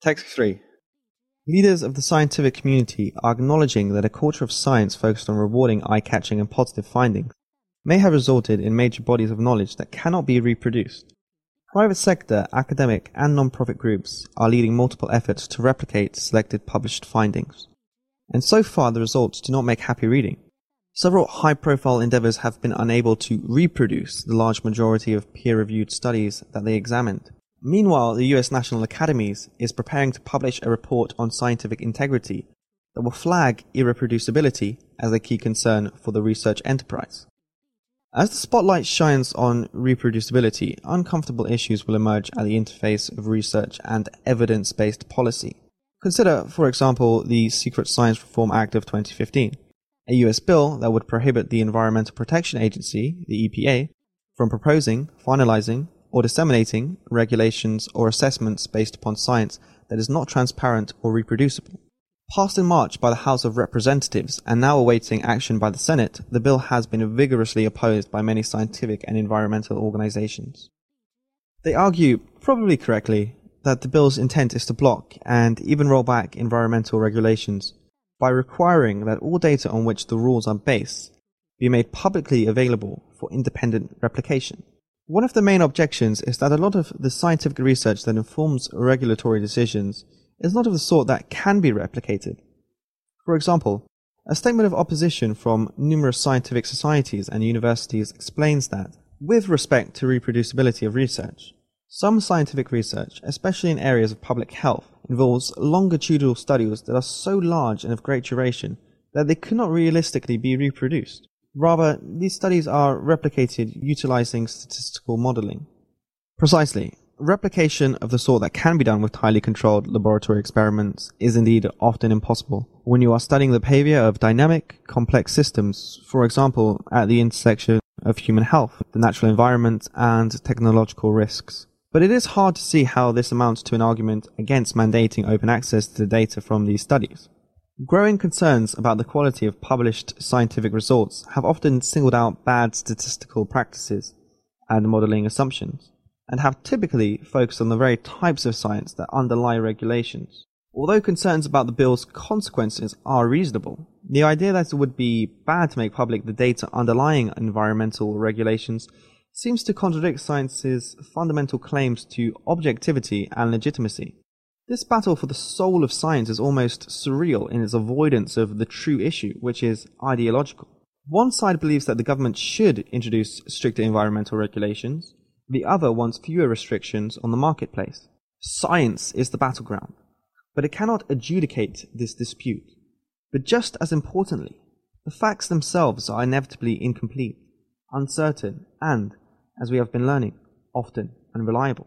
Text 3. Leaders of the scientific community are acknowledging that a culture of science focused on rewarding eye catching and positive findings may have resulted in major bodies of knowledge that cannot be reproduced. Private sector, academic, and non-profit groups are leading multiple efforts to replicate selected published findings. And so far the results do not make happy reading. Several high-profile endeavors have been unable to reproduce the large majority of peer-reviewed studies that they examined. Meanwhile, the US National Academies is preparing to publish a report on scientific integrity that will flag irreproducibility as a key concern for the research enterprise. As the spotlight shines on reproducibility, uncomfortable issues will emerge at the interface of research and evidence based policy. Consider, for example, the Secret Science Reform Act of 2015, a US bill that would prohibit the Environmental Protection Agency, the EPA, from proposing, finalizing, or disseminating regulations or assessments based upon science that is not transparent or reproducible. Passed in March by the House of Representatives and now awaiting action by the Senate, the bill has been vigorously opposed by many scientific and environmental organizations. They argue, probably correctly, that the bill's intent is to block and even roll back environmental regulations by requiring that all data on which the rules are based be made publicly available for independent replication. One of the main objections is that a lot of the scientific research that informs regulatory decisions is not of the sort that can be replicated. For example, a statement of opposition from numerous scientific societies and universities explains that, with respect to reproducibility of research, some scientific research, especially in areas of public health, involves longitudinal studies that are so large and of great duration that they cannot realistically be reproduced. Rather, these studies are replicated utilizing statistical modeling. Precisely, replication of the sort that can be done with highly controlled laboratory experiments is indeed often impossible when you are studying the behavior of dynamic, complex systems, for example, at the intersection of human health, the natural environment, and technological risks. But it is hard to see how this amounts to an argument against mandating open access to the data from these studies. Growing concerns about the quality of published scientific results have often singled out bad statistical practices and modeling assumptions and have typically focused on the very types of science that underlie regulations. Although concerns about the bill's consequences are reasonable, the idea that it would be bad to make public the data underlying environmental regulations seems to contradict science's fundamental claims to objectivity and legitimacy. This battle for the soul of science is almost surreal in its avoidance of the true issue, which is ideological. One side believes that the government should introduce stricter environmental regulations, the other wants fewer restrictions on the marketplace. Science is the battleground, but it cannot adjudicate this dispute. But just as importantly, the facts themselves are inevitably incomplete, uncertain, and, as we have been learning, often unreliable.